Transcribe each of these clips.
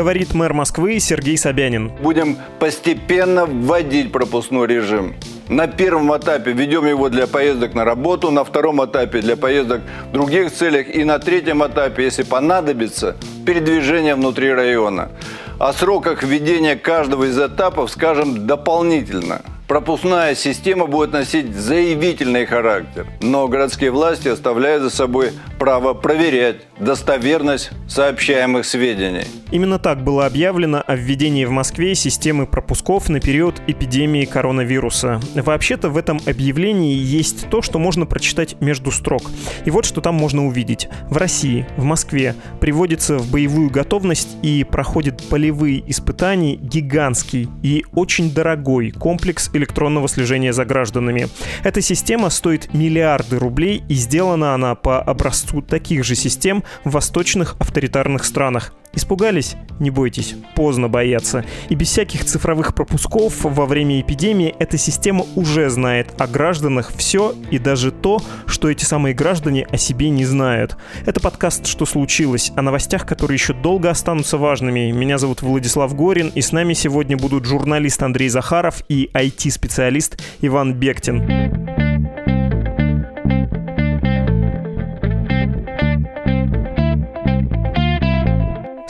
Говорит мэр Москвы Сергей Собянин. Будем постепенно вводить пропускной режим. На первом этапе ведем его для поездок на работу, на втором этапе для поездок в других целях и на третьем этапе, если понадобится, передвижение внутри района. О сроках введения каждого из этапов скажем дополнительно – пропускная система будет носить заявительный характер, но городские власти оставляют за собой право проверять достоверность сообщаемых сведений. Именно так было объявлено о введении в Москве системы пропусков на период эпидемии коронавируса. Вообще-то в этом объявлении есть то, что можно прочитать между строк. И вот что там можно увидеть. В России, в Москве приводится в боевую готовность и проходит полевые испытания гигантский и очень дорогой комплекс электронного слежения за гражданами. Эта система стоит миллиарды рублей и сделана она по образцу таких же систем в восточных авторитарных странах. Испугались? Не бойтесь, поздно бояться. И без всяких цифровых пропусков во время эпидемии эта система уже знает о гражданах все и даже то, что эти самые граждане о себе не знают. Это подкаст «Что случилось?» о новостях, которые еще долго останутся важными. Меня зовут Владислав Горин, и с нами сегодня будут журналист Андрей Захаров и IT-специалист Иван Бектин.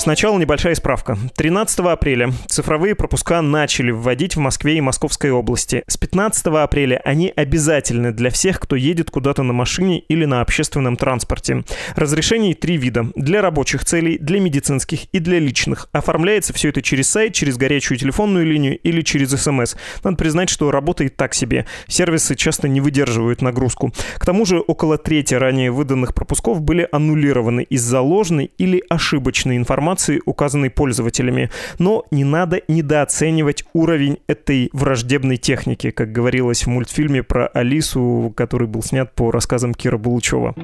Сначала небольшая справка. 13 апреля цифровые пропуска начали вводить в Москве и Московской области. С 15 апреля они обязательны для всех, кто едет куда-то на машине или на общественном транспорте. Разрешений три вида. Для рабочих целей, для медицинских и для личных. Оформляется все это через сайт, через горячую телефонную линию или через СМС. Надо признать, что работает так себе. Сервисы часто не выдерживают нагрузку. К тому же около трети ранее выданных пропусков были аннулированы из-за ложной или ошибочной информации информации, указанной пользователями. Но не надо недооценивать уровень этой враждебной техники, как говорилось в мультфильме про Алису, который был снят по рассказам Кира Булычева.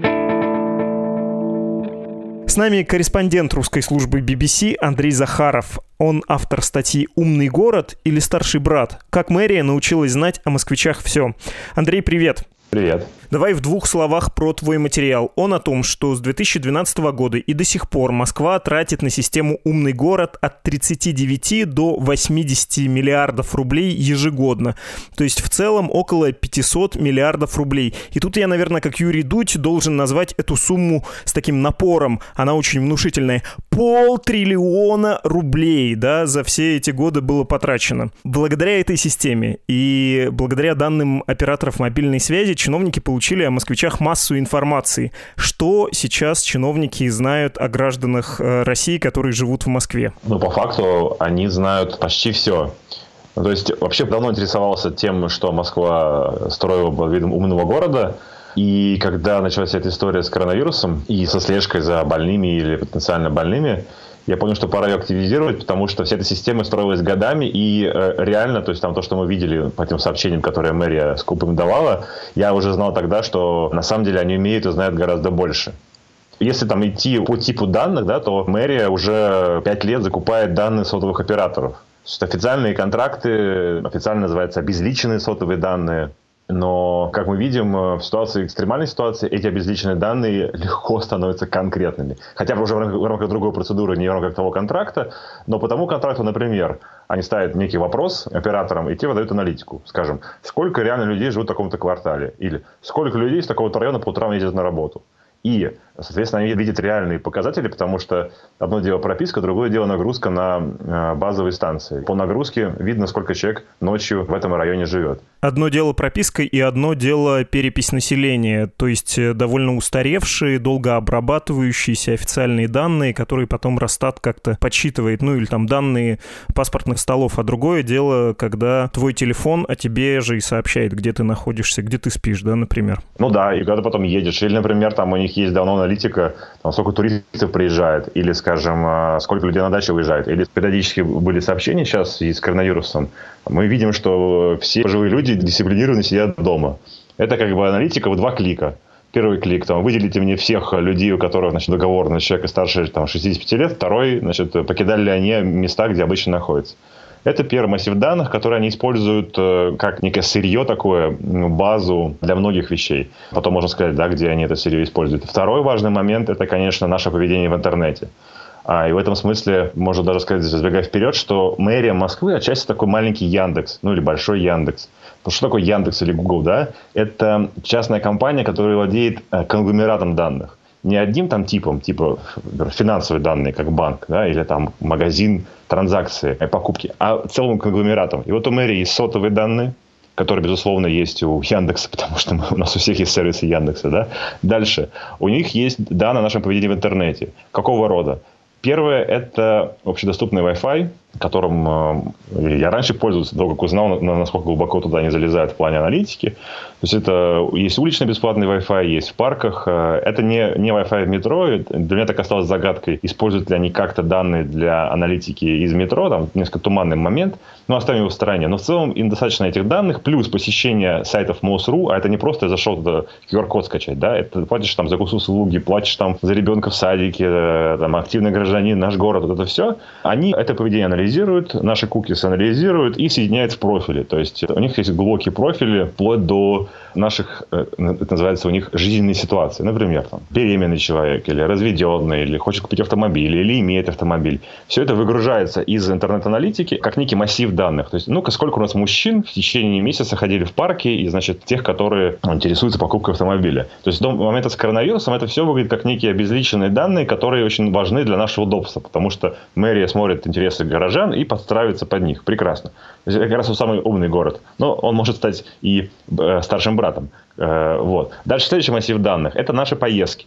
С нами корреспондент русской службы BBC Андрей Захаров. Он автор статьи «Умный город» или «Старший брат. Как мэрия научилась знать о москвичах все». Андрей, привет. Привет. Давай в двух словах про твой материал. Он о том, что с 2012 года и до сих пор Москва тратит на систему «Умный город» от 39 до 80 миллиардов рублей ежегодно. То есть в целом около 500 миллиардов рублей. И тут я, наверное, как Юрий Дудь должен назвать эту сумму с таким напором. Она очень внушительная. Полтриллиона рублей, да, за все эти годы было потрачено. Благодаря этой системе и благодаря данным операторов мобильной связи чиновники получили получили о москвичах массу информации. Что сейчас чиновники знают о гражданах э, России, которые живут в Москве? Ну, по факту, они знают почти все. Ну, то есть, вообще давно интересовался тем, что Москва строила под видом умного города. И когда началась эта история с коронавирусом и со слежкой за больными или потенциально больными, я понял, что пора ее активизировать, потому что вся эта система строилась годами, и э, реально, то есть там то, что мы видели по тем сообщениям, которые мэрия скупым давала, я уже знал тогда, что на самом деле они умеют и знают гораздо больше. Если там идти по типу данных, да, то мэрия уже пять лет закупает данные сотовых операторов. Официальные контракты, официально называются обезличенные сотовые данные – но, как мы видим, э, в ситуации, экстремальной ситуации, эти обезличенные данные легко становятся конкретными. Хотя бы уже в рамках другой процедуры, не в рамках того контракта, но по тому контракту, например, они ставят некий вопрос операторам, и те выдают аналитику. Скажем, сколько реально людей живут в таком-то квартале? Или сколько людей из такого-то района по утрам ездят на работу? И, соответственно, они видят реальные показатели, потому что одно дело прописка, другое дело нагрузка на э, базовые станции. По нагрузке видно, сколько человек ночью в этом районе живет. Одно дело прописка и одно дело перепись населения, то есть э, довольно устаревшие, долго обрабатывающиеся официальные данные, которые потом Росстат как-то подсчитывает, ну или там данные паспортных столов. А другое дело, когда твой телефон о тебе же и сообщает, где ты находишься, где ты спишь, да, например. Ну да, и когда потом едешь, или, например, там у них есть давно аналитика, там, сколько туристов приезжает, или, скажем, а, сколько людей на дачу выезжает, или периодически были сообщения сейчас с коронавирусом, мы видим, что все пожилые люди дисциплинированно сидят дома. Это как бы аналитика в два клика. Первый клик, там, выделите мне всех людей, у которых, значит, договор на человека старше, там, 65 лет. Второй, значит, покидали ли они места, где обычно находятся. Это первый массив данных, который они используют э, как некое сырье такое, базу для многих вещей. Потом можно сказать, да, где они это сырье используют. Второй важный момент – это, конечно, наше поведение в интернете. А, и в этом смысле можно даже сказать, забегая вперед, что мэрия Москвы отчасти такой маленький Яндекс, ну или большой Яндекс. Потому что такое Яндекс или Google, да? Это частная компания, которая владеет э, конгломератом данных. Не одним там типом, типа финансовые данные, как банк, да, или там магазин, транзакции, э, покупки, а целым конгломератом. И вот у мэрии есть сотовые данные, которые, безусловно, есть у Яндекса, потому что мы, у нас у всех есть сервисы Яндекса, да. Дальше. У них есть данные о нашем поведении в интернете. Какого рода? Первое – это общедоступный Wi-Fi, которым э, я раньше пользовался, до как узнал, насколько глубоко туда они залезают в плане аналитики. То есть это есть уличный бесплатный Wi-Fi, есть в парках. Э, это не, не Wi-Fi в метро. Для меня так осталось загадкой, используют ли они как-то данные для аналитики из метро. Там несколько туманный момент. Но оставим его в стороне. Но в целом им достаточно этих данных, плюс посещение сайтов МОСРУ, а это не просто я зашел туда QR-код скачать, да, это платишь там за госуслуги, платишь там за ребенка в садике, э, там активный гражданин, наш город, вот это все. Они это поведение анализируют наши кукис анализируют и соединяют в профили. То есть у них есть глубокие профили вплоть до наших, э, это называется у них жизненные ситуации. Например, там, беременный человек, или разведенный, или хочет купить автомобиль, или имеет автомобиль. Все это выгружается из интернет-аналитики как некий массив данных. То есть, ну-ка, сколько у нас мужчин в течение месяца ходили в парке, и, значит, тех, которые интересуются покупкой автомобиля. То есть до момента с коронавирусом это все выглядит как некие обезличенные данные, которые очень важны для нашего удобства, потому что мэрия смотрит интересы горожан и подстраивается под них. Прекрасно. Это как раз самый умный город. Но он может стать и э, старшим братом. Э, вот. Дальше следующий массив данных. Это наши поездки.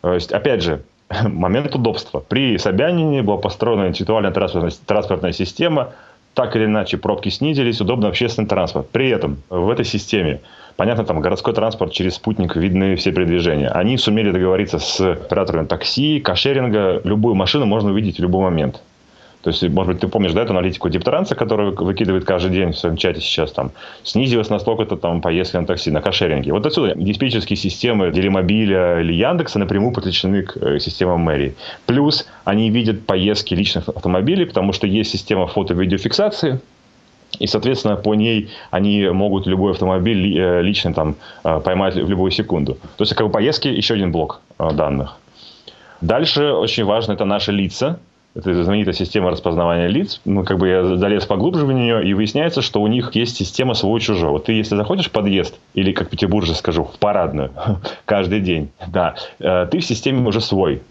То есть, опять же, момент удобства. При Собянине была построена интеллектуальная транспортная система. Так или иначе, пробки снизились, удобный общественный транспорт. При этом в этой системе Понятно, там городской транспорт через спутник видны все передвижения. Они сумели договориться с операторами такси, кошеринга. Любую машину можно увидеть в любой момент. То есть, может быть, ты помнишь, да, эту аналитику Диптранса, которую выкидывает каждый день в своем чате сейчас там, снизилась настолько-то там поездки на такси, на кошеринге. Вот отсюда диспетчерские системы Делимобиля или Яндекса напрямую подключены к э, системам мэрии. Плюс они видят поездки личных автомобилей, потому что есть система фото-видеофиксации, и, соответственно, по ней они могут любой автомобиль э, лично там э, поймать в любую секунду. То есть, как бы поездки еще один блок данных. Дальше очень важно это наши лица, это знаменитая система распознавания лиц. Ну, как бы я залез поглубже в нее, и выясняется, что у них есть система свой-чужой. Вот ты, если заходишь в подъезд, или, как в Петербурге скажу, в парадную, каждый день, да, э, ты в системе уже свой.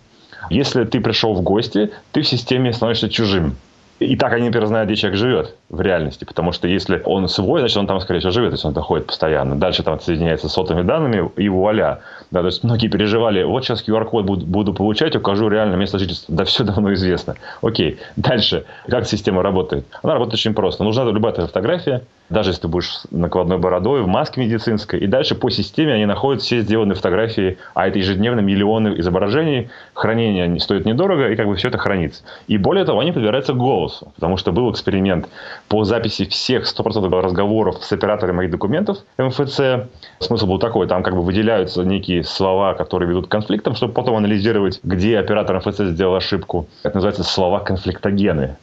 Если ты пришел в гости, ты в системе становишься чужим. И так они, например, знают, где человек живет в реальности. Потому что если он свой, значит, он там, скорее всего, живет, если он доходит постоянно. Дальше там соединяется с сотовыми данными, и вуаля. Да, то есть многие переживали, вот сейчас QR-код буду, буду получать, укажу реально место жительства. Да все давно известно. Окей. Дальше. Как система работает? Она работает очень просто. Нужна любая фотография, даже если ты будешь накладной бородой, в маске медицинской, и дальше по системе они находят все сделанные фотографии, а это ежедневно миллионы изображений, хранение стоит недорого, и как бы все это хранится. И более того, они подбираются к голосу, потому что был эксперимент по записи всех 100% разговоров с операторами моих документов МФЦ. Смысл был такой, там как бы выделяются некие слова, которые ведут к конфликтам, чтобы потом анализировать, где оператор МФЦ сделал ошибку. Это называется слова конфликтогены.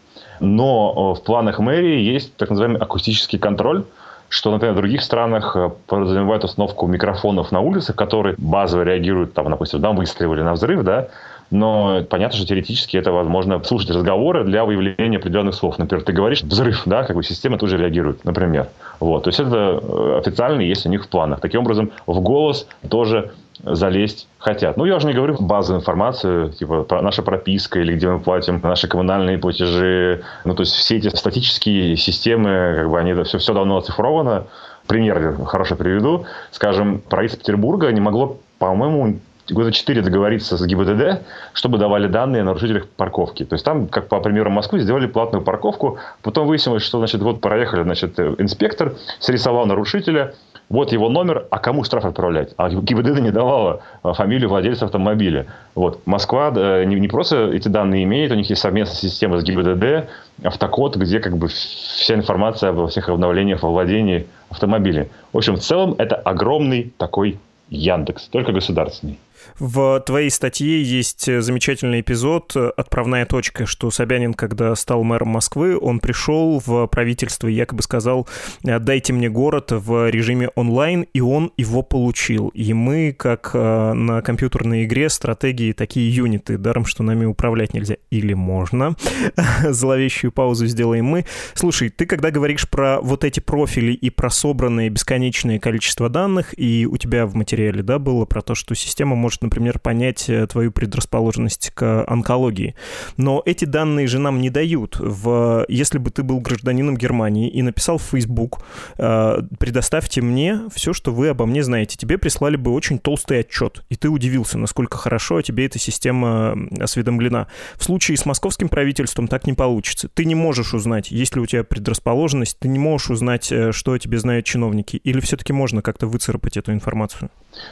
Но э, в планах мэрии есть так называемый акустический контроль, что, например, в других странах э, подразумевает установку микрофонов на улицах, которые базово реагируют, там, допустим, на выстрел или на взрыв, да, но понятно, что теоретически это возможно слушать разговоры для выявления определенных слов. Например, ты говоришь взрыв, да, как бы система тоже реагирует, например. Вот. То есть это э, официально есть у них в планах. Таким образом, в голос тоже залезть хотят. Ну, я уже не говорю базовую информацию, типа наша прописка или где мы платим наши коммунальные платежи. Ну, то есть все эти статические системы, как бы они все, все давно оцифровано. Пример хорошо приведу. Скажем, правительство Петербурга не могло, по-моему, года 4 договориться с ГИБДД, чтобы давали данные о нарушителях парковки. То есть там, как по примеру Москвы, сделали платную парковку, потом выяснилось, что, значит, вот проехали, значит, инспектор, срисовал нарушителя, вот его номер, а кому штраф отправлять? А ГИБДД не давала а, фамилию владельца автомобиля. Вот. Москва не, не просто эти данные имеет, у них есть совместная система с ГИБДД, автокод, где как бы вся информация обо всех обновлениях во владении автомобиля. В общем, в целом это огромный такой Яндекс, только государственный. В твоей статье есть замечательный эпизод «Отправная точка», что Собянин, когда стал мэром Москвы, он пришел в правительство и якобы сказал «дайте мне город в режиме онлайн», и он его получил. И мы, как э, на компьютерной игре, стратегии такие юниты, даром, что нами управлять нельзя. Или можно. Зловещую паузу сделаем мы. Слушай, ты когда говоришь про вот эти профили и про собранное бесконечное количество данных, и у тебя в материале, да, было про то, что система может например, понять э, твою предрасположенность к онкологии. Но эти данные же нам не дают. В... Если бы ты был гражданином Германии и написал в Facebook, э, предоставьте мне все, что вы обо мне знаете, тебе прислали бы очень толстый отчет, и ты удивился, насколько хорошо тебе эта система осведомлена. В случае с московским правительством так не получится. Ты не можешь узнать, есть ли у тебя предрасположенность, ты не можешь узнать, э, что о тебе знают чиновники, или все-таки можно как-то выцарапать эту информацию?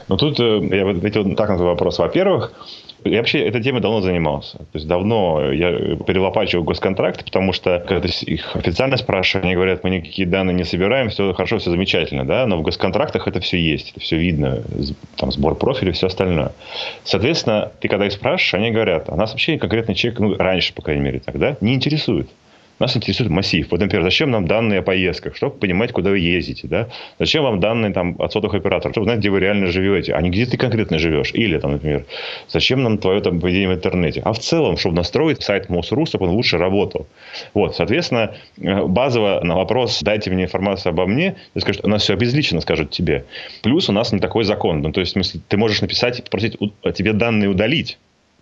Ну, тут я ответил так на твой вопрос. Во-первых, я вообще этой темой давно занимался. То есть давно я перелопачивал госконтракты, потому что когда их официально спрашивают, они говорят, мы никакие данные не собираем, все хорошо, все замечательно, да, но в госконтрактах это все есть, это все видно, там сбор профиля все остальное. Соответственно, ты когда их спрашиваешь, они говорят, а нас вообще конкретный человек, ну, раньше, по крайней мере, тогда, не интересует. Нас интересует массив. Вот, например, зачем нам данные о поездках, чтобы понимать, куда вы ездите, да? Зачем вам данные там, от сотовых операторов, чтобы знать, где вы реально живете, а не где ты конкретно живешь. Или, там, например, зачем нам твое там, поведение в интернете. А в целом, чтобы настроить сайт МОСРУ, чтобы он лучше работал. Вот, соответственно, э, базово на вопрос «дайте мне информацию обо мне», ты скажешь, у нас все обезличено, скажут тебе. Плюс у нас не такой закон. Ну, то есть, в смысле, ты можешь написать и попросить тебе данные удалить.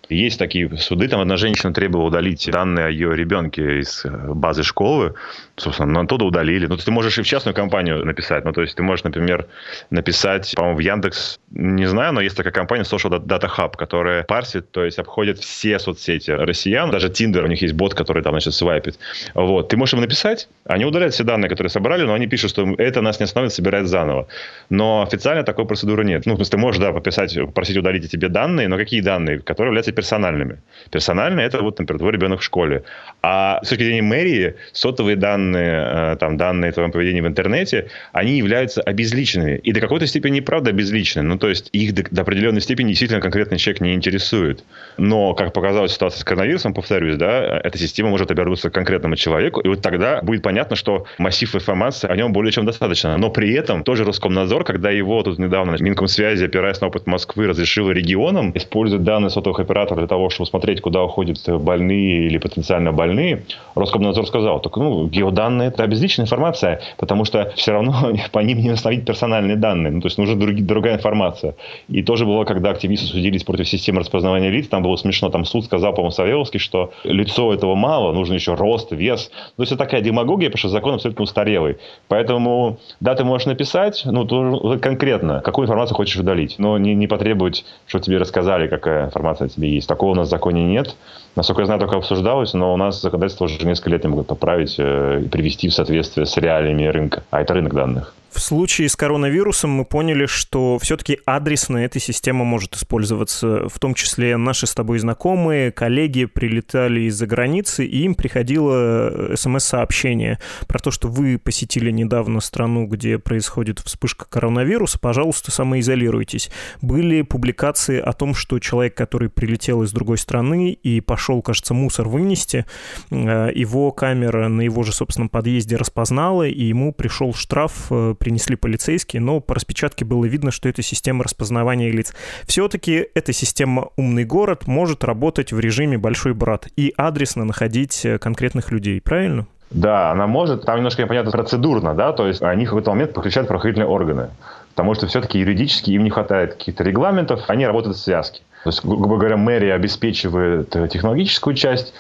Есть такие суды, там одна женщина требовала удалить данные о ее ребенке из э, базы школы, собственно, но оттуда удалили. Ну, ты можешь и в частную компанию написать, ну, то есть ты можешь, например, написать, по-моему, в Яндекс, не знаю, но есть такая компания Social Data Hub, которая парсит, то есть обходит все соцсети россиян, даже Tinder, у них есть бот, который там, значит, свайпит. Вот, ты можешь им написать, они удаляют все данные, которые собрали, но они пишут, что это нас не остановит, собирает заново. Но официально такой процедуры нет. Ну, то есть ты можешь, да, пописать, попросить удалить тебе данные, но какие данные, которые являются персональными. Персональные это вот, например, твой ребенок в школе. А с точки зрения мэрии, сотовые данные, э, там, данные о твоем поведении в интернете, они являются обезличенными. И до какой-то степени, правда, обезличены. Ну, то есть их до, до определенной степени действительно конкретный человек не интересует. Но, как показалась ситуация с коронавирусом, повторюсь, да, эта система может обернуться к конкретному человеку, и вот тогда будет понятно, что массив информации о нем более чем достаточно. Но при этом тоже Роскомнадзор, когда его тут недавно Минкомсвязи, опираясь на опыт Москвы, разрешил регионам использовать данные сотовых операторов оператор для того, чтобы смотреть, куда уходят больные или потенциально больные, Роскомнадзор сказал, так, ну, геоданные – это обезличенная информация, потому что все равно по ним не установить персональные данные. Ну, то есть нужна друг, другая информация. И тоже было, когда активисты судились против системы распознавания лиц, там было смешно, там суд сказал, по-моему, Савеловский, что лицо этого мало, нужно еще рост, вес. То есть это такая демагогия, потому что закон абсолютно устарелый. Поэтому, да, ты можешь написать, ну, конкретно, какую информацию хочешь удалить, но не, не потребовать, чтобы тебе рассказали, какая информация тебе есть. Такого у нас в законе нет. Насколько я знаю, только обсуждалось, но у нас законодательство уже несколько лет не могут поправить э, и привести в соответствие с реалиями рынка. А это рынок данных. В случае с коронавирусом мы поняли, что все-таки адресно эта система может использоваться. В том числе наши с тобой знакомые, коллеги прилетали из-за границы, и им приходило э, смс-сообщение про то, что вы посетили недавно страну, где происходит вспышка коронавируса, пожалуйста, самоизолируйтесь. Были публикации о том, что человек, который прилетел из другой страны и пошел, кажется, мусор вынести, э, его камера на его же собственном подъезде распознала, и ему пришел штраф э, принесли полицейские, но по распечатке было видно, что это система распознавания лиц. Все-таки эта система «Умный город» может работать в режиме «Большой брат» и адресно находить э, конкретных людей, правильно? Да, она может, там немножко непонятно процедурно, да, то есть они в какой-то момент подключают правоохранительные органы, потому что все-таки юридически им не хватает каких-то регламентов, они работают в связке. То есть, грубо говоря, мэрия обеспечивает э, технологическую часть,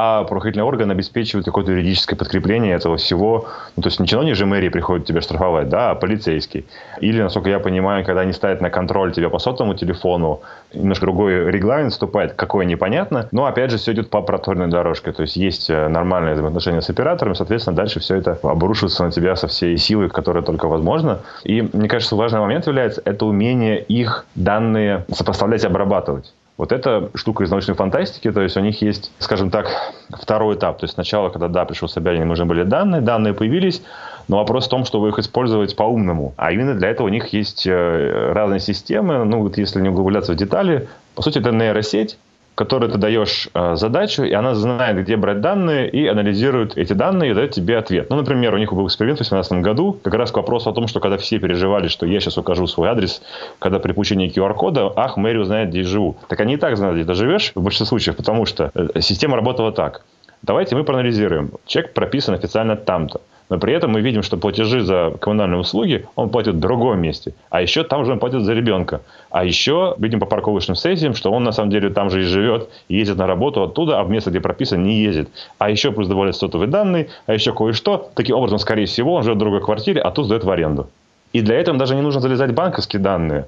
а правоохранительный орган обеспечивает какое-то юридическое подкрепление этого всего. Ну, то есть не чиновник же мэрии приходит тебя штрафовать, да, а полицейский. Или, насколько я понимаю, когда они ставят на контроль тебя по сотовому телефону, немножко другой регламент вступает, какое непонятно. Но, опять же, все идет по проторной дорожке. То есть есть э, нормальные взаимоотношения с оператором, соответственно, дальше все это обрушивается на тебя со всей силой, которая только возможно. И, мне кажется, важный момент является это умение их данные сопоставлять и обрабатывать. Вот эта штука из научной фантастики, то есть у них есть, скажем так, второй этап. То есть сначала, когда, да, пришел Собянин, нужны были данные, данные появились, Но вопрос в том, чтобы их использовать по-умному. А именно для этого у них есть э, разные системы. Ну, вот если не углубляться в детали, по сути, это нейросеть, которой ты даешь э, задачу, и она знает, где брать данные, и анализирует эти данные и дает тебе ответ. Ну, например, у них был эксперимент в 2018 году, как раз к вопросу о том, что когда все переживали, что я сейчас укажу свой адрес, когда при получении QR-кода, ах, Мэри узнает, где я живу. Так они и так знают, где ты живешь в большинстве случаев, потому что э, система работала так. Давайте мы проанализируем. Чек прописан официально там-то но при этом мы видим, что платежи за коммунальные услуги он платит в другом месте. А еще там же он платит за ребенка. А еще видим по парковочным сессиям, что он на самом деле там же и живет, ездит на работу оттуда, а в место, где прописан, не ездит. А еще плюс добавляет сотовые данные, а еще кое-что. Таким образом, скорее всего, он живет в другой квартире, а тут сдает в аренду. И для этого даже не нужно залезать банковские данные.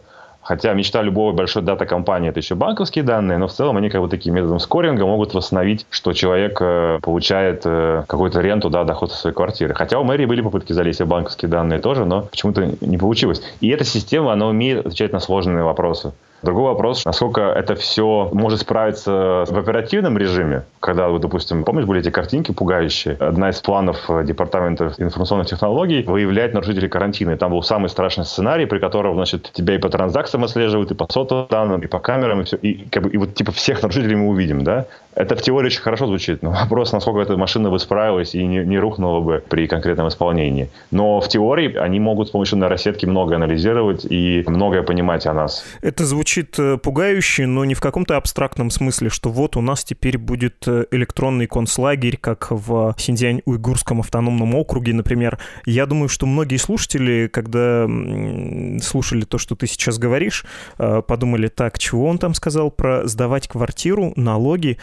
Хотя мечта любого большой дата-компании это еще банковские данные, но в целом они как бы таким методом скоринга могут восстановить, что человек э, получает э, какую-то ренту, да, доход со своей квартиры. Хотя у мэрии были попытки залезть в банковские данные тоже, но почему-то не получилось. И эта система, она умеет отвечать на сложные вопросы. Другой вопрос, насколько это все может справиться в оперативном режиме, когда вы, допустим, помнишь, были эти картинки пугающие? Одна из планов Департамента информационных технологий выявлять нарушителей карантина. И там был самый страшный сценарий, при котором, значит, тебя и по транзакциям отслеживают, и по сотовым данным, и по камерам, и все. И, как бы, и вот типа всех нарушителей мы увидим, да? Это в теории очень хорошо звучит, но вопрос, насколько эта машина бы справилась и не, не рухнула бы при конкретном исполнении. Но в теории они могут с помощью нейросетки много анализировать и многое понимать о нас. Это звучит э, пугающе, но не в каком-то абстрактном смысле, что вот у нас теперь будет э, электронный концлагерь, как в Синьцзянь-Уйгурском автономном округе, например. Я думаю, что многие слушатели, когда слушали то, что ты сейчас говоришь, э, подумали, так, чего он там сказал про сдавать квартиру, налоги,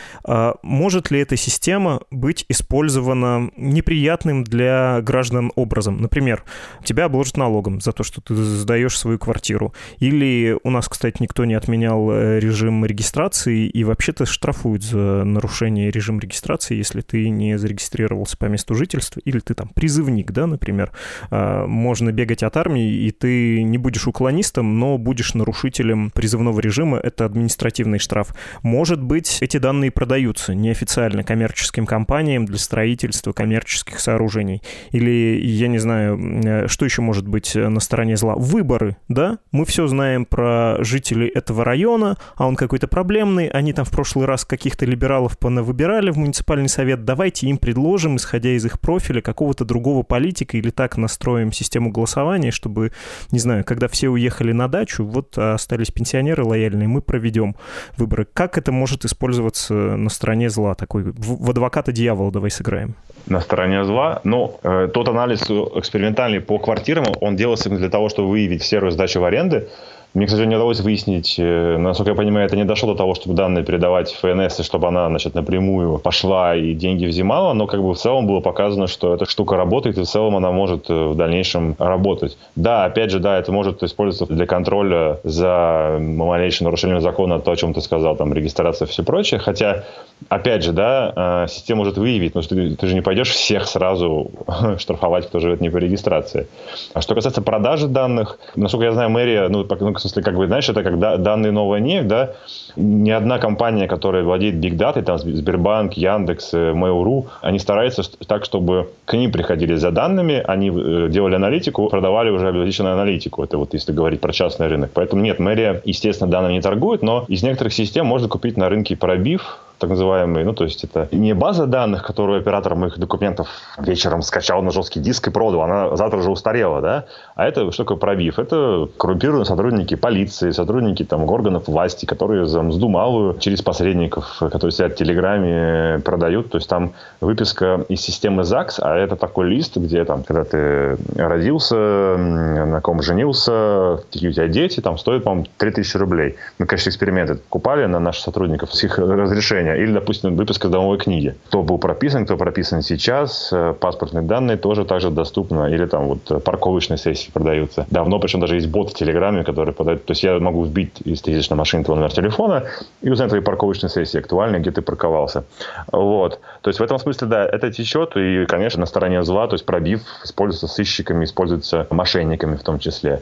может ли эта система быть использована неприятным для граждан образом? Например, тебя обложат налогом за то, что ты сдаешь свою квартиру. Или у нас, кстати, никто не отменял э, режим регистрации и вообще-то штрафуют за нарушение режима регистрации, если ты не зарегистрировался по месту жительства, или ты там призывник, да, например. А, можно бегать от армии, и ты не будешь уклонистом, но будешь нарушителем призывного режима, это административный штраф. Может быть, эти данные продаются продаются неофициально коммерческим компаниям для строительства коммерческих сооружений. Или, я не знаю, что еще может быть э, на стороне зла? Выборы, да? Мы все знаем про жителей этого района, а он какой-то проблемный, они там в прошлый раз каких-то либералов понавыбирали в муниципальный совет, давайте им предложим, исходя из их профиля, какого-то другого политика или так настроим систему голосования, чтобы, не знаю, когда все уехали на дачу, вот остались пенсионеры лояльные, мы проведем выборы. Как это может использоваться на стороне зла, такой в, в адвоката дьявола давай сыграем. На стороне зла. Ну, э, тот анализ экспериментальный по квартирам, он делался для того, чтобы выявить серую сдачу в аренды. Мне, к сожалению, не удалось выяснить, э, насколько я понимаю, это не дошло до того, чтобы данные передавать ФНС, и чтобы она, значит, напрямую пошла и деньги взимала, но как бы в целом было показано, что эта штука работает, и в целом она может э, в дальнейшем работать. Да, опять же, да, это может использоваться для контроля за малейшим нарушением закона, то, о чем ты сказал, там, регистрация и все прочее, хотя, опять же, да, э, система может выявить, но ты, ты же не пойдешь всех сразу штрафовать, кто живет не по регистрации. А что касается продажи данных, насколько я знаю, мэрия, ну, ну в смысле, как бы, знаешь, это как данные новая нефть, да, ни одна компания, которая владеет Big Data, там Сбербанк, Яндекс, э, Mail.ru, они стараются так, чтобы к ним приходили за данными, они э, делали аналитику, продавали уже обезличенную аналитику. Это вот если говорить про частный рынок. Поэтому нет, мэрия, естественно, данными не торгует, но из некоторых систем можно купить на рынке пробив, так называемый. Ну, то есть это не база данных, которую оператор моих документов вечером скачал на жесткий диск и продал, она завтра же устарела, да? А это что такое пробив? Это коррумпированные сотрудники полиции, сотрудники там органов власти, которые за мзду малую через посредников, которые сидят в Телеграме, продают. То есть там выписка из системы ЗАГС, а это такой лист, где там, когда ты родился, на ком женился, какие у тебя дети, там стоит, по-моему, 3000 рублей. Мы, конечно, эксперименты купали на наших сотрудников с их разрешения или, допустим, выписка домовой книги. Кто был прописан, кто прописан сейчас, э, паспортные данные тоже также доступны. Или там вот э, парковочные сессии продаются. Давно, причем даже есть бот в Телеграме, который подает. То есть я могу вбить, если ты едешь на машине, твой номер телефона и узнать твои парковочные сессии актуальные, где ты парковался. Вот. То есть в этом смысле, да, это течет. И, конечно, на стороне зла, то есть пробив используется сыщиками, используется мошенниками в том числе.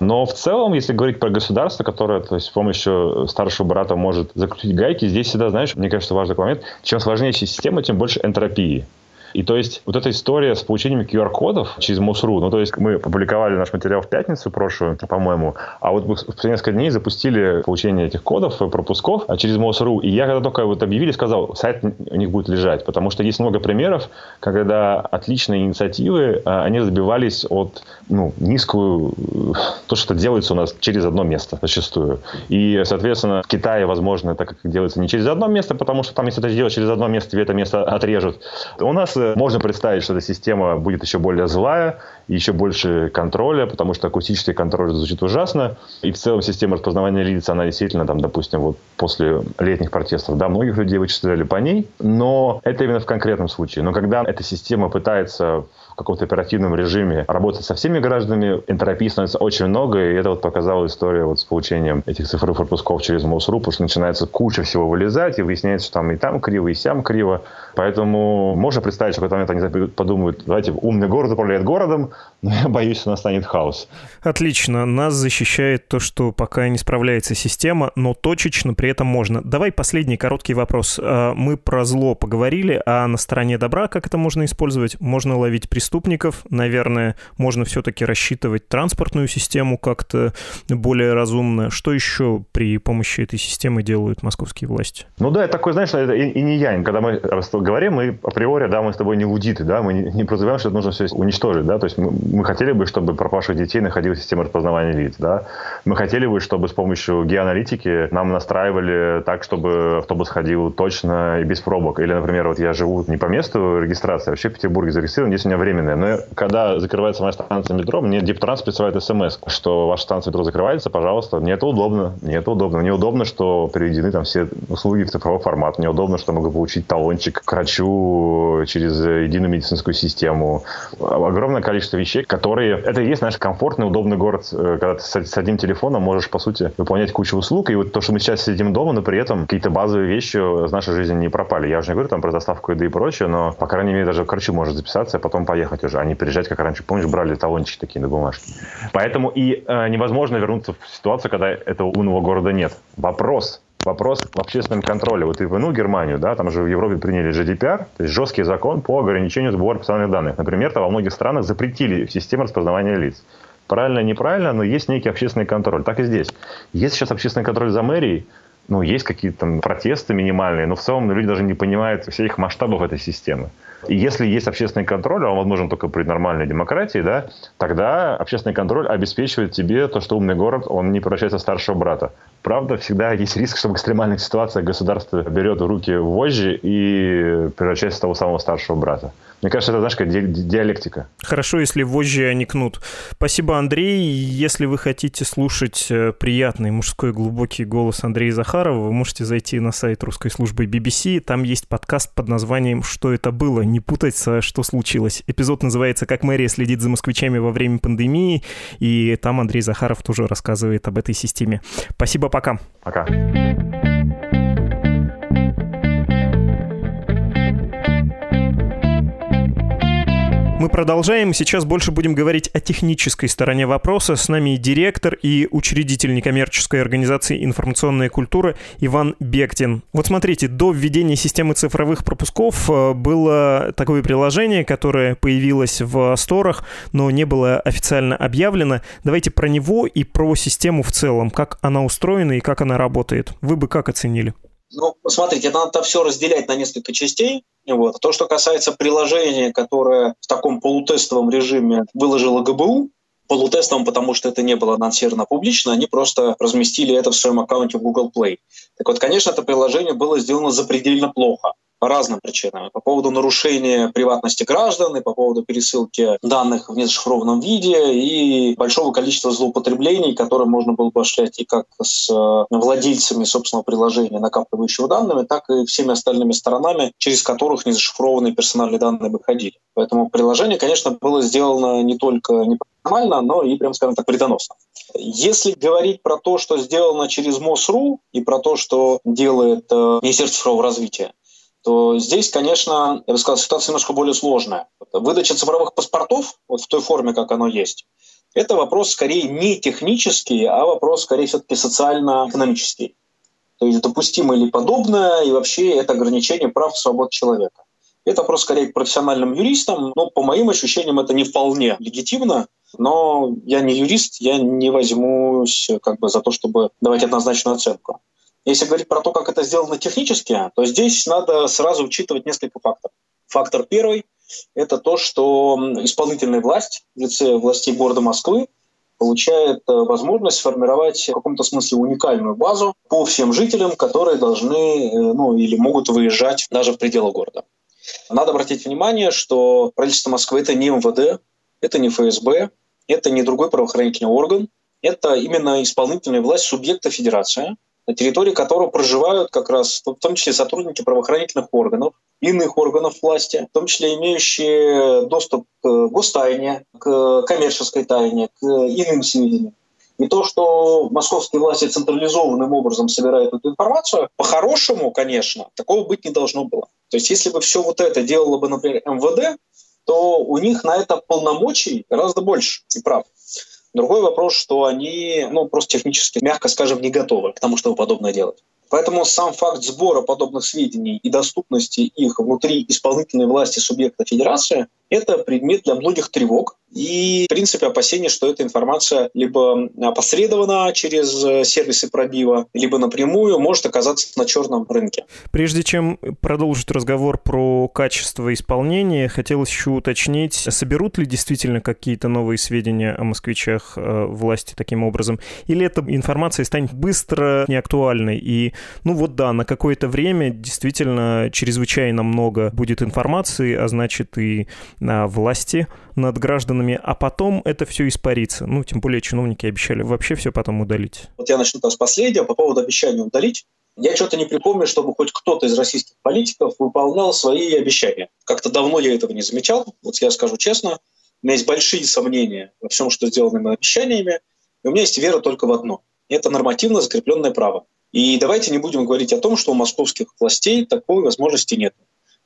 Но в целом, если говорить про государство, которое то есть, с помощью старшего брата может закрутить гайки, здесь всегда, знаешь, мне кажется, важный момент, чем сложнее система, тем больше энтропии. И то есть вот эта история с получением QR-кодов через МОСРУ, ну то есть мы публиковали наш материал в пятницу прошлую, по-моему, а вот в несколько дней запустили получение этих кодов, пропусков а через МОСРУ. И я когда только вот объявили, сказал, сайт у них будет лежать, потому что есть много примеров, когда отличные инициативы, а, они забивались от ну, низкую, то, что делается у нас через одно место зачастую. И, соответственно, в Китае, возможно, так как делается не через одно место, потому что там, если это сделать через одно место, тебе это место отрежут. У нас э, можно представить, что эта система будет еще более злая, еще больше контроля, потому что акустический контроль звучит ужасно. И в целом система распознавания лиц, она действительно, там, допустим, вот после летних протестов, да, многих людей вычисляли по ней, но это именно в конкретном случае. Но когда эта система пытается каком-то оперативном режиме работать со всеми гражданами, энтропии становится очень много, и это вот показала история вот с получением этих цифровых пропусков через МОСРУ, потому что начинается куча всего вылезать, и выясняется, что там и там криво, и сям криво. Поэтому можно представить, что в какой-то момент они подумают, давайте умный город управляет городом, но я боюсь, что настанет хаос. Отлично. Нас защищает то, что пока не справляется система, но точечно при этом можно. Давай последний короткий вопрос. А, мы про зло поговорили, а на стороне добра как это можно использовать? Можно ловить преступников. Наверное, можно все-таки рассчитывать транспортную систему как-то более разумно. Что еще при помощи этой системы делают московские власти? Ну да, это такой, знаешь, это и, и не я. Когда мы говорим, мы априори, да, мы с тобой не лудиты, да, мы не, не подразумеваем, что это нужно все уничтожить, да, то есть мы, мы хотели бы, чтобы пропавших детей находилась система распознавания лиц, да, мы хотели бы, чтобы с помощью геоаналитики нам настраивали так, чтобы автобус ходил точно и без пробок. Или, например, вот я живу не по месту регистрации, а вообще в Петербурге зарегистрирован, здесь у меня время временное. Но когда закрывается моя станция метро, мне Диптранс присылает смс, что ваша станция метро закрывается, пожалуйста. Мне это удобно. Мне это удобно. Мне удобно, что переведены там все услуги в цифровой формат. Мне удобно, что могу получить талончик к врачу через единую медицинскую систему. Огромное количество вещей, которые... Это и есть наш комфортный, удобный город, э, когда ты с одним телефоном можешь, по сути, выполнять кучу услуг. И вот то, что мы сейчас сидим дома, но при этом какие-то базовые вещи в нашей жизни не пропали. Я уже не говорю там про доставку еды и прочее, но, по крайней мере, даже в Корчу может записаться, а потом поехать ехать уже, а не приезжать, как раньше. Помнишь, брали талончики такие на бумажке. Поэтому и э, невозможно вернуться в ситуацию, когда этого умного города нет. Вопрос вопрос в общественном контроле. Вот и в ну, Германию, да, там же в Европе приняли GDPR, то есть жесткий закон по ограничению сбора персональных данных. Например, там во многих странах запретили систему распознавания лиц. Правильно, неправильно, но есть некий общественный контроль. Так и здесь. Есть сейчас общественный контроль за мэрией, ну, есть какие-то там протесты минимальные, но в целом люди даже не понимают всех масштабов этой системы. И если есть общественный контроль, он возможен только при нормальной демократии, да, тогда общественный контроль обеспечивает тебе то, что умный город, он не превращается в старшего брата. Правда, всегда есть риск, что в экстремальных ситуациях государство берет в руки вожжи и превращается в того самого старшего брата. Мне кажется, это, знаешь, как ди- диалектика. Хорошо, если вожжи, а не кнут. Спасибо, Андрей. Если вы хотите слушать э, приятный мужской глубокий голос Андрея Захарова, вы можете зайти на сайт русской службы BBC. Там есть подкаст под названием «Что это было?». Не путать «Что случилось?». Эпизод называется «Как мэрия следит за москвичами во время пандемии». И там Андрей Захаров тоже рассказывает об этой системе. Спасибо, пока. Пока. Мы продолжаем. Сейчас больше будем говорить о технической стороне вопроса. С нами директор и учредитель некоммерческой организации «Информационная культура» Иван Бектин. Вот смотрите, до введения системы цифровых пропусков э, было такое приложение, которое появилось в сторах, но не было официально объявлено. Давайте про него и про систему в целом, как она устроена и как она работает. Вы бы как оценили? Ну, смотрите, надо все разделять на несколько частей. Вот. То, что касается приложения, которое в таком полутестовом режиме выложила ГБУ, полутестовым, потому что это не было анонсировано публично, они просто разместили это в своем аккаунте в Google Play. Так вот, конечно, это приложение было сделано запредельно плохо по разным причинам. По поводу нарушения приватности граждан, и по поводу пересылки данных в незашифрованном виде, и большого количества злоупотреблений, которые можно было бы осуществлять и как с э, владельцами собственного приложения, накапливающего данными, так и всеми остальными сторонами, через которых незашифрованные персональные данные выходили. Поэтому приложение, конечно, было сделано не только неформально, но и, прям скажем так, вредоносно. Если говорить про то, что сделано через МОСРУ и про то, что делает э, Министерство цифрового развития, то здесь, конечно, я бы сказал, ситуация немножко более сложная. Выдача цифровых паспортов вот в той форме, как оно есть, это вопрос скорее не технический, а вопрос скорее все-таки социально-экономический. То есть допустимо ли подобное, и вообще это ограничение прав и свобод человека. Это просто скорее к профессиональным юристам, но по моим ощущениям это не вполне легитимно. Но я не юрист, я не возьмусь как бы за то, чтобы давать однозначную оценку. Если говорить про то, как это сделано технически, то здесь надо сразу учитывать несколько факторов. Фактор первый – это то, что исполнительная власть в лице властей города Москвы получает э, возможность сформировать в каком-то смысле уникальную базу по всем жителям, которые должны э, ну, или могут выезжать даже в пределы города. Надо обратить внимание, что правительство Москвы – это не МВД, это не ФСБ, это не другой правоохранительный орган, это именно исполнительная власть субъекта федерации, на территории которого проживают как раз в том числе сотрудники правоохранительных органов, иных органов власти, в том числе имеющие доступ к гостайне, к коммерческой тайне, к иным сведениям. И то, что московские власти централизованным образом собирают эту информацию, по-хорошему, конечно, такого быть не должно было. То есть если бы все вот это делало бы, например, МВД, то у них на это полномочий гораздо больше и прав. Другой вопрос, что они ну, просто технически, мягко скажем, не готовы к тому, чтобы подобное делать. Поэтому сам факт сбора подобных сведений и доступности их внутри исполнительной власти субъекта федерации – это предмет для многих тревог и, в принципе, опасения, что эта информация либо опосредована через э, сервисы пробива, либо напрямую может оказаться на черном рынке. Прежде чем продолжить разговор про качество исполнения, хотелось еще уточнить, соберут ли действительно какие-то новые сведения о москвичах э, власти таким образом, или эта информация станет быстро неактуальной и ну вот да, на какое-то время действительно чрезвычайно много будет информации, а значит и на власти над гражданами, а потом это все испарится. Ну, тем более чиновники обещали вообще все потом удалить. Вот я начну с последнего по поводу обещания удалить. Я что-то не припомню, чтобы хоть кто-то из российских политиков выполнял свои обещания. Как-то давно я этого не замечал. Вот я скажу честно, у меня есть большие сомнения во всем, что сделано обещаниями, и у меня есть вера только в одно. Это нормативно закрепленное право. И давайте не будем говорить о том, что у московских властей такой возможности нет.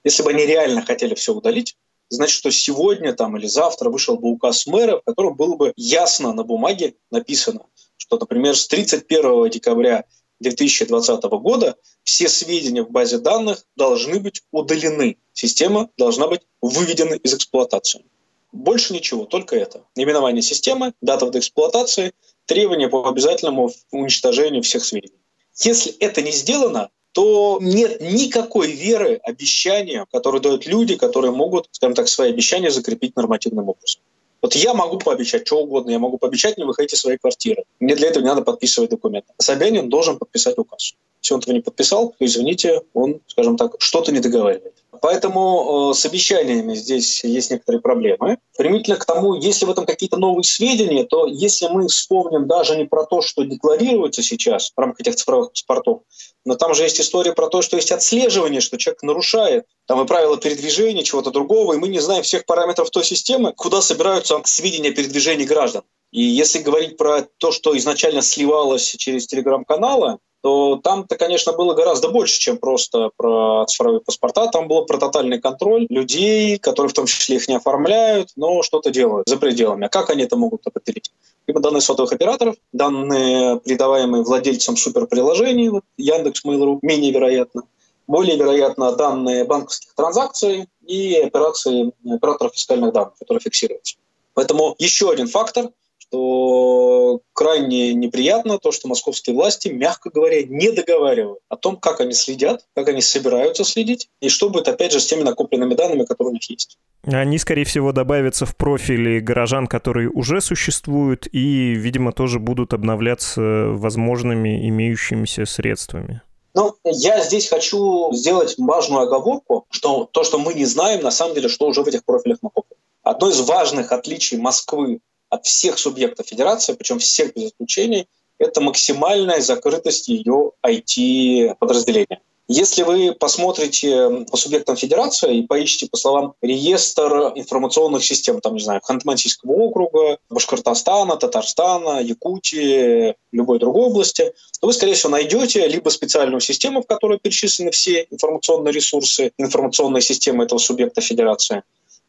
Если бы они реально хотели все удалить, значит, что сегодня там, или завтра вышел бы указ мэра, в котором было бы ясно на бумаге написано, что, например, с 31 декабря 2020 года все сведения в базе данных должны быть удалены. Система должна быть выведена из эксплуатации. Больше ничего, только это. Наименование системы, дата эксплуатации, требования по обязательному уничтожению всех сведений. Если это не сделано, то нет никакой веры обещаниям, которые дают люди, которые могут, скажем так, свои обещания закрепить нормативным образом. Вот я могу пообещать что угодно, я могу пообещать не выходить из своей квартиры. Мне для этого не надо подписывать документ. Собянин должен подписать указ. Если он этого не подписал, то, извините, он, скажем так, что-то не договаривает. Поэтому э, с обещаниями здесь есть некоторые проблемы. Примительно к тому, если в этом какие-то новые сведения, то если мы вспомним даже не про то, что декларируется сейчас в рамках этих цифровых паспортов, но там же есть история про то, что есть отслеживание, что человек нарушает там и правила передвижения, чего-то другого, и мы не знаем всех параметров той системы, куда собираются сведения о передвижении граждан. И если говорить про то, что изначально сливалось через телеграм-каналы, то там-то, конечно, было гораздо больше, чем просто про цифровые паспорта. Там было про тотальный контроль людей, которые в том числе их не оформляют, но что-то делают за пределами. А как они это могут определить? Либо данные сотовых операторов, данные, передаваемые владельцам суперприложений, вот Яндекс, Mail.ru, менее вероятно. Более вероятно, данные банковских транзакций и операции операторов фискальных данных, которые фиксируются. Поэтому еще один фактор – что крайне неприятно то, что московские власти, мягко говоря, не договаривают о том, как они следят, как они собираются следить, и что будет, опять же, с теми накопленными данными, которые у них есть. Они, скорее всего, добавятся в профили горожан, которые уже существуют, и, видимо, тоже будут обновляться возможными имеющимися средствами. Ну, я здесь хочу сделать важную оговорку, что то, что мы не знаем, на самом деле, что уже в этих профилях накоплено. Одно из важных отличий Москвы от всех субъектов федерации, причем всех без исключений, это максимальная закрытость ее IT-подразделения. Если вы посмотрите по субъектам федерации и поищите, по словам, реестр информационных систем, там, не знаю, Ханты-Мансийского округа, Башкортостана, Татарстана, Якутии, любой другой области, то вы, скорее всего, найдете либо специальную систему, в которой перечислены все информационные ресурсы, информационные системы этого субъекта федерации,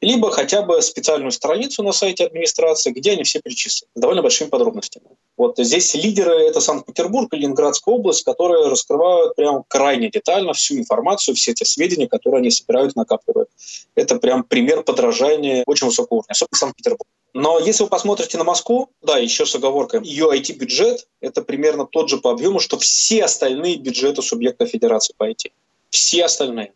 либо хотя бы специальную страницу на сайте администрации, где они все перечислены, с довольно большими подробностями. Вот здесь лидеры — это Санкт-Петербург и Ленинградская область, которые раскрывают прям крайне детально всю информацию, все те сведения, которые они собирают, накапливают. Это прям пример подражания очень высокого уровня, особенно Санкт-Петербург. Но если вы посмотрите на Москву, да, еще с оговоркой, ее IT-бюджет – это примерно тот же по объему, что все остальные бюджеты субъекта Федерации по IT. Все остальные.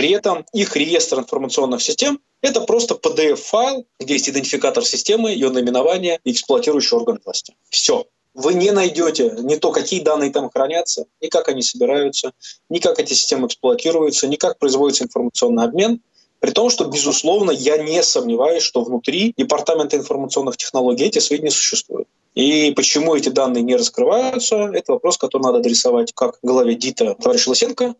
При этом их реестр информационных систем – это просто PDF-файл, где есть идентификатор системы, ее наименование и эксплуатирующий орган власти. Все. Вы не найдете ни то, какие данные там хранятся, ни как они собираются, ни как эти системы эксплуатируются, ни как производится информационный обмен. При том, что, безусловно, я не сомневаюсь, что внутри Департамента информационных технологий эти сведения существуют. И почему эти данные не раскрываются, это вопрос, который надо адресовать как главе ДИТа товарища Лысенко,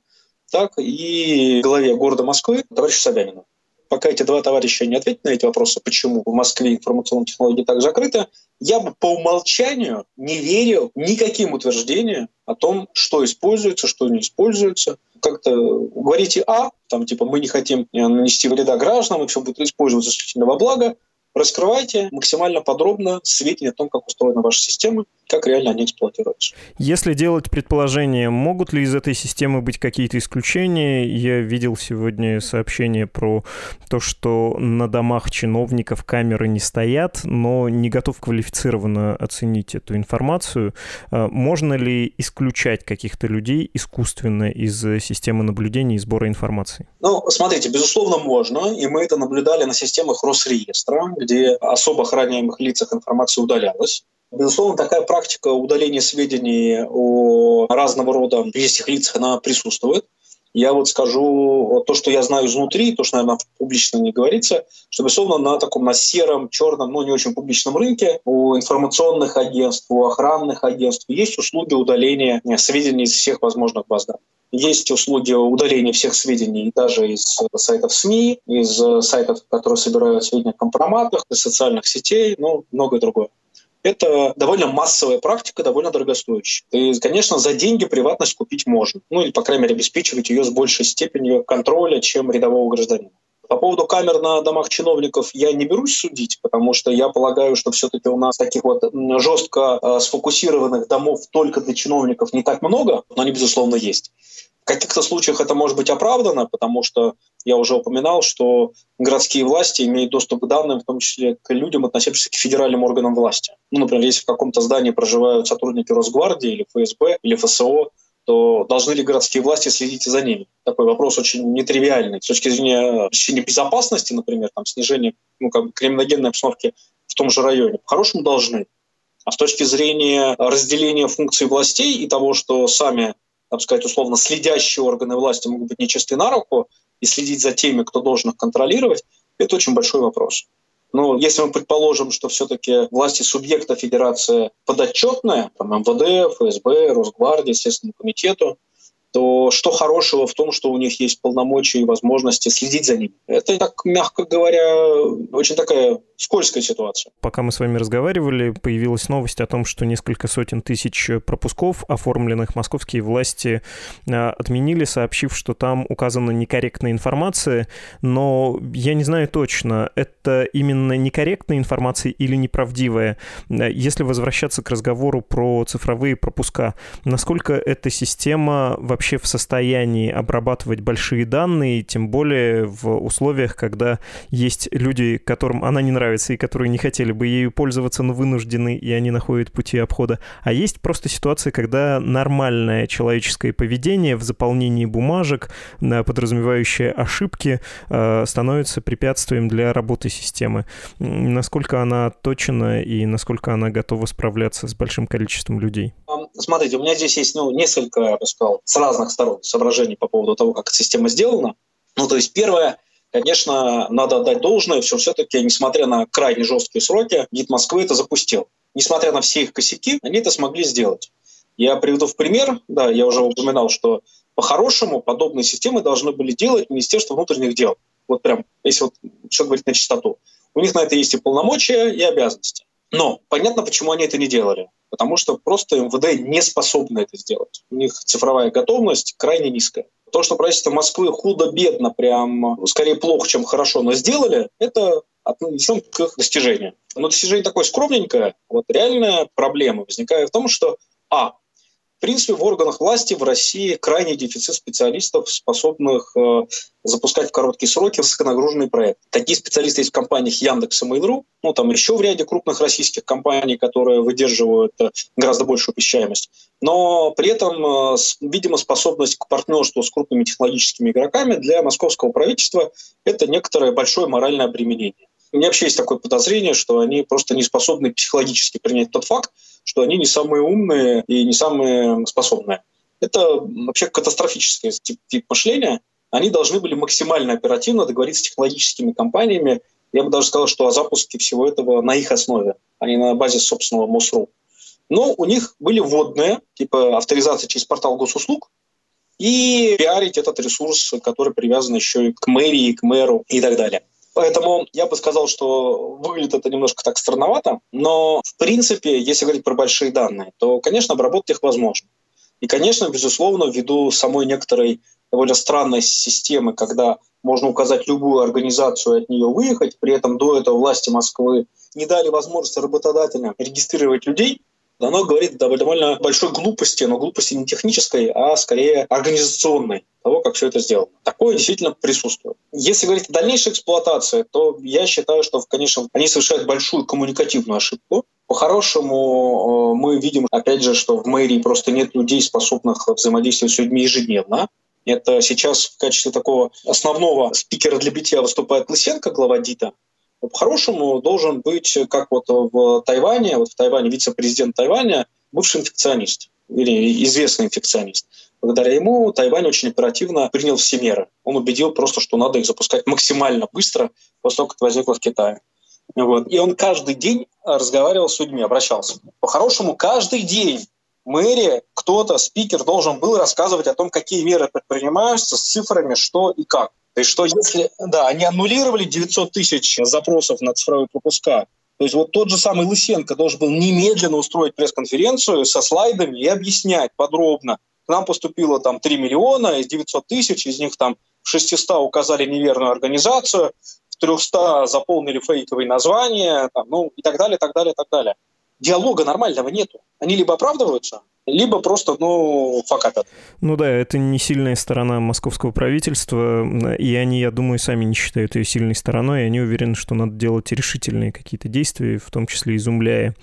так и главе города Москвы товарищу Собянину. Пока эти два товарища не ответят на эти вопросы, почему в Москве информационные технологии так закрыты, я бы по умолчанию не верил никаким утверждениям о том, что используется, что не используется. Как-то говорите «а», там типа мы не хотим нанести вреда гражданам, и все будет использоваться исключительно во благо, раскрывайте максимально подробно сведения о том, как устроена ваша система, как реально они эксплуатируются. Если делать предположение, могут ли из этой системы быть какие-то исключения? Я видел сегодня сообщение про то, что на домах чиновников камеры не стоят, но не готов квалифицированно оценить эту информацию. А можно ли исключать каких-то людей искусственно из системы наблюдения и сбора информации? Ну, смотрите, безусловно, можно, и мы это наблюдали на системах Росреестра, где особо охраняемых лицах информация удалялась. Безусловно, такая практика удаления сведений о разного рода физических лицах, она присутствует. Я вот скажу то, что я знаю изнутри, то, что, наверное, публично не говорится, что, безусловно, на таком на сером, черном, ну, не очень публичном рынке у информационных агентств, у охранных агентств есть услуги удаления сведений из всех возможных баз данных. Есть услуги удаления всех сведений даже из сайтов СМИ, из сайтов, которые собирают сведения о компроматах, из социальных сетей, ну, многое другое это довольно массовая практика, довольно дорогостоящая. И, конечно, за деньги приватность купить можно. Ну или, по крайней мере, обеспечивать ее с большей степенью контроля, чем рядового гражданина. По поводу камер на домах чиновников я не берусь судить, потому что я полагаю, что все-таки у нас таких вот жестко э, сфокусированных домов только для чиновников не так много, но они, безусловно, есть. Каких-то случаях это может быть оправдано, потому что я уже упоминал, что городские власти имеют доступ к данным, в том числе к людям, относящимся к федеральным органам власти. Ну, например, если в каком-то здании проживают сотрудники Росгвардии или ФСБ или ФСО, то должны ли городские власти следить за ними? Такой вопрос очень нетривиальный. С точки зрения ощущения безопасности, например, там, снижения ну, как бы криминогенной обстановки в том же районе, по-хорошему должны. А с точки зрения разделения функций властей и того, что сами так сказать, условно, следящие органы власти могут быть нечисты на руку и следить за теми, кто должен их контролировать, это очень большой вопрос. Но если мы предположим, что все-таки власти субъекта федерации подотчетные, там МВД, ФСБ, Росгвардия, Следственному комитету, то что хорошего в том, что у них есть полномочия и возможности следить за ними? Это, так мягко говоря, очень такая скользкая ситуация. Пока мы с вами разговаривали, появилась новость о том, что несколько сотен тысяч пропусков, оформленных московские власти, а, отменили, сообщив, что там указана некорректная информация, но я не знаю точно, это именно некорректная информация или неправдивая. Если возвращаться к разговору про цифровые пропуска, насколько эта система вообще вообще в состоянии обрабатывать большие данные, тем более в условиях, когда есть люди, которым она не нравится и которые не хотели бы ею пользоваться, но вынуждены, и они находят пути обхода. А есть просто ситуация, когда нормальное человеческое поведение в заполнении бумажек, э, подразумевающее ошибки, э, становится препятствием для работы системы. Насколько она точна и насколько она готова справляться с большим количеством людей? Смотрите, у меня здесь есть ну, несколько, я бы сказал, сразу разных сторон соображений по поводу того, как эта система сделана. Ну, то есть первое, конечно, надо отдать должное, что все-таки, несмотря на крайне жесткие сроки, ГИД Москвы это запустил. Несмотря на все их косяки, они это смогли сделать. Я приведу в пример, да, я уже упоминал, что по-хорошему подобные системы должны были делать Министерство внутренних дел. Вот прям, если вот все говорить на чистоту. У них на это есть и полномочия, и обязанности. Но понятно, почему они это не делали. Потому что просто МВД не способны это сделать. У них цифровая готовность крайне низкая. То, что правительство Москвы худо-бедно, прям скорее плохо, чем хорошо, но сделали, это отнесем к их достижению. Но достижение такое скромненькое. Вот реальная проблема возникает в том, что а. В принципе, в органах власти в России крайний дефицит специалистов, способных э, запускать в короткие сроки высоконагруженные проекты. Такие специалисты есть в компаниях Яндекс и Mail.ru, ну, там еще в ряде крупных российских компаний, которые выдерживают э, гораздо большую посещаемость. Но при этом, э, видимо, способность к партнерству с крупными технологическими игроками для московского правительства – это некоторое большое моральное обременение. У меня вообще есть такое подозрение, что они просто не способны психологически принять тот факт, что они не самые умные и не самые способные. Это вообще катастрофический тип, тип мышления. Они должны были максимально оперативно договориться с технологическими компаниями. Я бы даже сказал, что о запуске всего этого на их основе, а не на базе собственного МОСРУ. Но у них были вводные, типа авторизация через портал госуслуг, и пиарить этот ресурс, который привязан еще и к мэрии, к мэру и так далее. Поэтому я бы сказал, что выглядит это немножко так странновато, но в принципе, если говорить про большие данные, то, конечно, обработать их возможно. И, конечно, безусловно, ввиду самой некоторой довольно странной системы, когда можно указать любую организацию и от нее выехать, при этом до этого власти Москвы не дали возможности работодателям регистрировать людей, оно говорит довольно большой глупости, но глупости не технической, а скорее организационной того, как все это сделано. Такое действительно присутствует. Если говорить о дальнейшей эксплуатации, то я считаю, что, конечно, они совершают большую коммуникативную ошибку. По-хорошему, э, мы видим, опять же, что в мэрии просто нет людей, способных взаимодействовать с людьми ежедневно. Это сейчас в качестве такого основного спикера для битья выступает Лысенко, глава ДИТа. По-хорошему должен быть, как вот в Тайване, вот в Тайване вице-президент Тайваня, бывший инфекционист или известный инфекционист. Благодаря ему Тайвань очень оперативно принял все меры. Он убедил просто, что надо их запускать максимально быстро после того, как это возникло в Китае. Вот. И он каждый день разговаривал с людьми, обращался. По-хорошему, каждый день мэрия, кто-то, спикер должен был рассказывать о том, какие меры предпринимаются с цифрами, что и как. То есть что если, да, они аннулировали 900 тысяч запросов на цифровые пропуска, то есть вот тот же самый Лысенко должен был немедленно устроить пресс-конференцию со слайдами и объяснять подробно. К нам поступило там 3 миллиона из 900 тысяч, из них там 600 указали неверную организацию, в 300 заполнили фейковые названия, там, ну и так далее, так далее, так далее. Диалога нормального нету. Они либо оправдываются, либо просто, ну, факапят. Ну да, это не сильная сторона московского правительства, и они, я думаю, сами не считают ее сильной стороной, и они уверены, что надо делать решительные какие-то действия, в том числе изумляя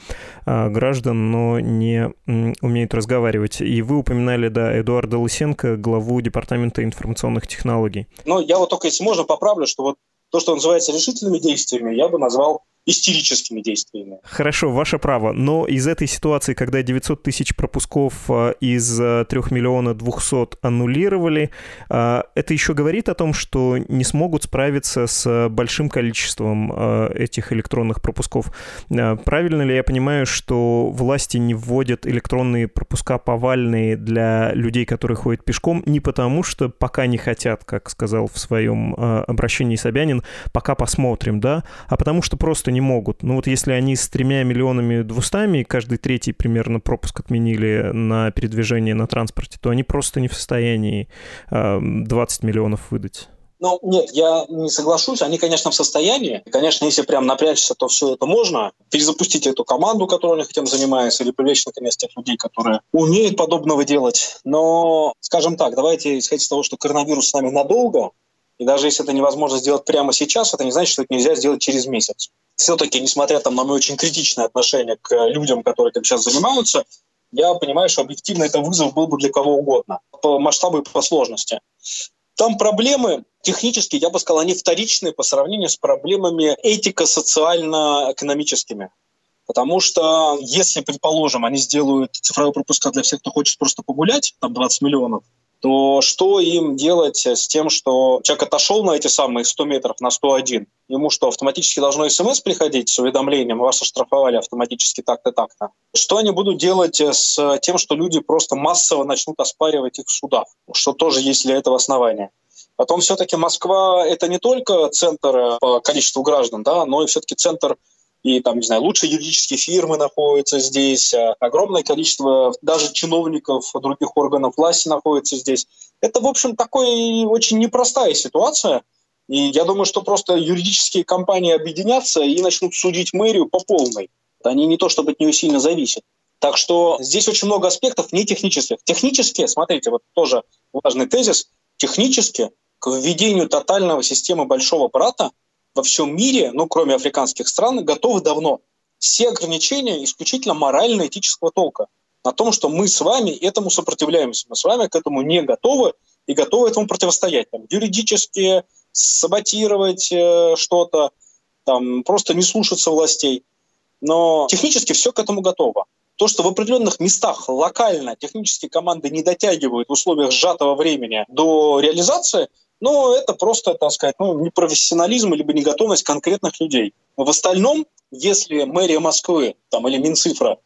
а, граждан, но не м, умеют разговаривать. И вы упоминали, да, Эдуарда Лысенко, главу Департамента информационных технологий. Ну, я вот только, если можно, поправлю, что вот то, что называется решительными действиями, я бы назвал истерическими действиями. Хорошо, ваше право. Но из этой ситуации, когда 900 тысяч пропусков а, из 3 а, миллиона 200 аннулировали, а, это еще говорит о том, что не смогут справиться с большим количеством этих электронных пропусков. Правильно ли я понимаю, что власти не вводят электронные пропуска повальные для людей, которые ходят пешком, не потому, что пока не хотят, как сказал в своем обращении Собянин, пока посмотрим, да, а потому что просто не могут. Ну вот если они с тремя миллионами двустами, каждый третий примерно пропуск отменили на передвижение на транспорте, то они просто не в состоянии э, 20 миллионов выдать. Ну, нет, я не соглашусь. Они, конечно, в состоянии. Конечно, если прям напрячься, то все это можно. Перезапустить эту команду, которая у них этим занимается, или привлечь, наконец, тех людей, которые умеют подобного делать. Но, скажем так, давайте исходить из того, что коронавирус с нами надолго, и даже если это невозможно сделать прямо сейчас, это не значит, что это нельзя сделать через месяц. Все-таки, несмотря там, на мое очень критичное отношение к людям, которые там сейчас занимаются, я понимаю, что объективно это вызов был бы для кого угодно, по масштабу и по сложности. Там проблемы технически, я бы сказал, они вторичные по сравнению с проблемами этико-социально-экономическими. Потому что если, предположим, они сделают цифровой пропуска для всех, кто хочет просто погулять, там 20 миллионов, то что им делать с тем, что человек отошел на эти самые 100 метров на 101? Ему что, автоматически должно смс приходить с уведомлением, вас оштрафовали автоматически так-то, так-то? Что они будут делать с тем, что люди просто массово начнут оспаривать их в судах? Что тоже есть для этого основания. Потом все-таки Москва — это не только центр по количеству граждан, да, но и все-таки центр и там, не знаю, лучшие юридические фирмы находятся здесь, а огромное количество даже чиновников других органов власти находится здесь. Это, в общем, такой очень непростая ситуация. И я думаю, что просто юридические компании объединятся и начнут судить мэрию по полной. Они не то чтобы от нее сильно зависят. Так что здесь очень много аспектов не технических. Технически, смотрите, вот тоже важный тезис, технически к введению тотального системы большого брата во всем мире, ну, кроме африканских стран, готовы давно. Все ограничения исключительно морально-этического толка. На том, что мы с вами этому сопротивляемся, мы с вами к этому не готовы и готовы этому противостоять. Там, юридически саботировать э, что-то, там, просто не слушаться властей. Но технически все к этому готово. То, что в определенных местах локально технические команды не дотягивают в условиях сжатого времени до реализации, ну, это просто, так сказать, ну, непрофессионализм либо неготовность конкретных людей. В остальном, если мэрия Москвы там, или Минцифра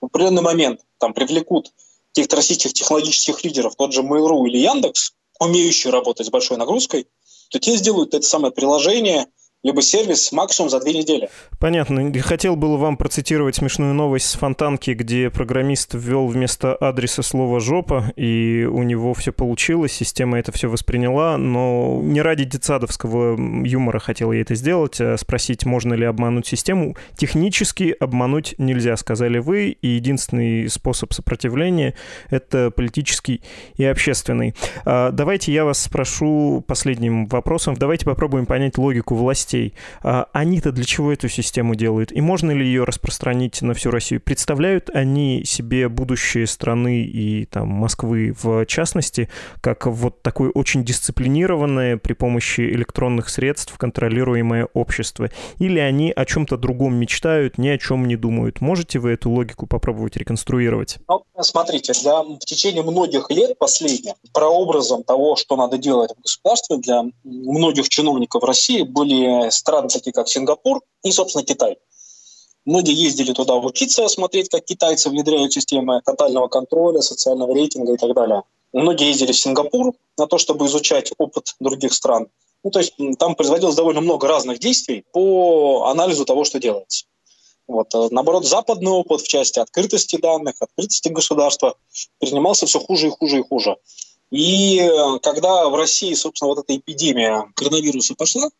в определенный момент там, привлекут каких-то российских технологических лидеров, тот же Mail.ru или Яндекс, умеющие работать с большой нагрузкой, то те сделают это самое приложение – либо сервис максимум за две недели. Понятно. Хотел было вам процитировать смешную новость с Фонтанки, где программист ввел вместо адреса слово «жопа», и у него все получилось, система это все восприняла, но не ради детсадовского юмора хотел я это сделать, а спросить, можно ли обмануть систему. Технически обмануть нельзя, сказали вы, и единственный способ сопротивления — это политический и общественный. А, давайте я вас спрошу последним вопросом. Давайте попробуем понять логику власти властей. А они-то для чего эту систему делают? И можно ли ее распространить на всю Россию? Представляют они себе будущее страны и там Москвы в частности, как вот такое очень дисциплинированное при помощи электронных средств контролируемое общество? Или они о чем-то другом мечтают, ни о чем не думают? Можете вы эту логику попробовать реконструировать? Ну, смотрите, для, в течение многих лет последних прообразом того, что надо делать в государстве для многих чиновников России были страны, такие как Сингапур и, собственно, Китай. Многие ездили туда учиться, смотреть, как китайцы внедряют системы тотального контроля, социального рейтинга и так далее. Многие ездили в Сингапур на то, чтобы изучать опыт других стран. Ну, то есть там производилось довольно много разных действий по анализу того, что делается. Вот. Э, наоборот, западный опыт в части открытости данных, открытости государства принимался все хуже и хуже и хуже. И э, когда в России, собственно, вот эта эпидемия коронавируса пошла,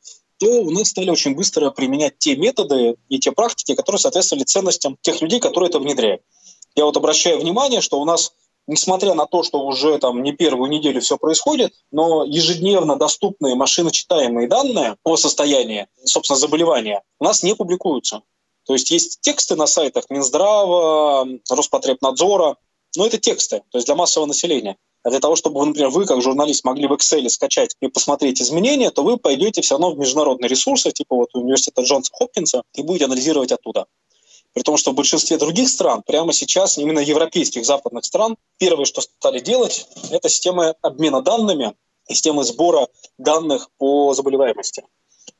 то нас стали очень быстро применять те методы и те практики, которые соответствовали ценностям тех людей, которые это внедряют. Я вот обращаю внимание, что у нас, несмотря на то, что уже там не первую неделю все происходит, но ежедневно доступные машиночитаемые данные о состоянии, собственно, заболевания у нас не публикуются. То есть есть тексты на сайтах Минздрава, Роспотребнадзора, но это тексты, то есть для массового населения. А для того, чтобы, например, вы, как журналист, могли в Excel скачать и посмотреть изменения, то вы пойдете все равно в международные ресурсы, типа вот университета Джонса Хопкинса, и будете анализировать оттуда. При том, что в большинстве других стран, прямо сейчас, именно европейских западных стран, первое, что стали делать, это системы обмена данными, системы сбора данных по заболеваемости.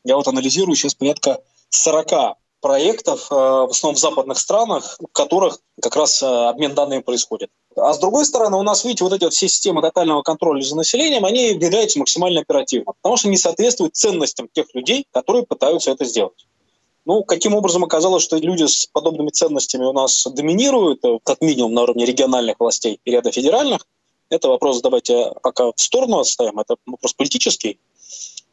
Я вот анализирую сейчас порядка 40 проектов, э, в основном в западных странах, в которых как раз э, обмен данными происходит. А с другой стороны, у нас, видите, вот эти вот все системы тотального контроля за населением, они внедряются максимально оперативно, потому что не соответствуют ценностям тех людей, которые пытаются это сделать. Ну, каким образом оказалось, что люди с подобными ценностями у нас доминируют, э, как минимум на уровне региональных властей и ряда федеральных, это вопрос давайте пока в сторону отставим, это вопрос политический.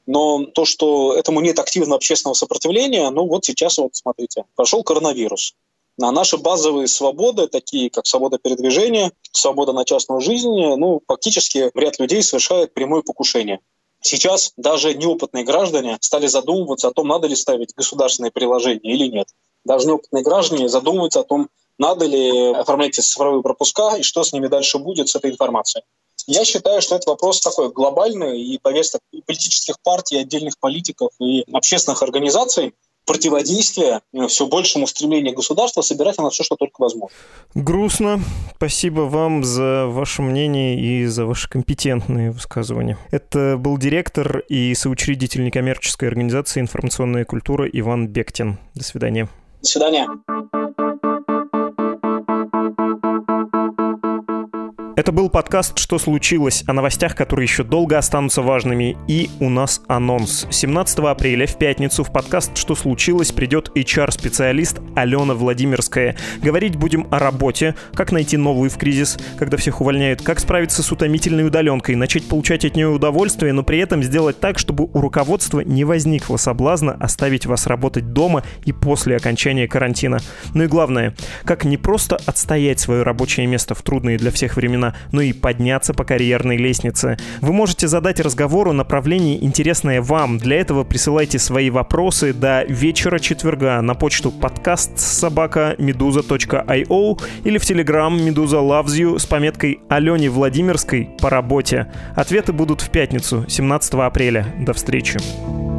Но то, что этому нет активного общественного сопротивления, ну вот сейчас вот смотрите, прошел коронавирус. На наши базовые свободы, такие как свобода передвижения, свобода на частную жизнь, ну, фактически ряд людей совершает прямое покушение. Сейчас даже неопытные граждане стали задумываться о том, надо ли ставить государственные приложения или нет. Даже неопытные граждане задумываются о том, надо ли оформлять цифровые пропуска и что с ними дальше будет с этой информацией. Я считаю, что это вопрос такой глобальный, и повесток и политических партий, и отдельных политиков, и общественных организаций противодействия э, все большему стремлению государства собирать на все, что только возможно. Грустно. Спасибо вам за ваше мнение и за ваши компетентные высказывания. Это был директор и соучредитель некоммерческой организации «Информационная культура» Иван Бектин. До свидания. До свидания. Это был подкаст «Что случилось?» о новостях, которые еще долго останутся важными. И у нас анонс. 17 апреля в пятницу в подкаст «Что случилось?» придет HR-специалист Алена Владимирская. Говорить будем о работе, как найти новую в кризис, когда всех увольняют, как справиться с утомительной удаленкой, начать получать от нее удовольствие, но при этом сделать так, чтобы у руководства не возникло соблазна оставить вас работать дома и после окончания карантина. Ну и главное, как не просто отстоять свое рабочее место в трудные для всех времена, Путина, но и подняться по карьерной лестнице. Вы можете задать разговору направление, интересное вам. Для этого присылайте свои вопросы до вечера четверга на почту подкаст собака meduza.io или в телеграм Медуза Loves You с пометкой Алене Владимирской по работе. Ответы будут в пятницу, 17 апреля. До встречи.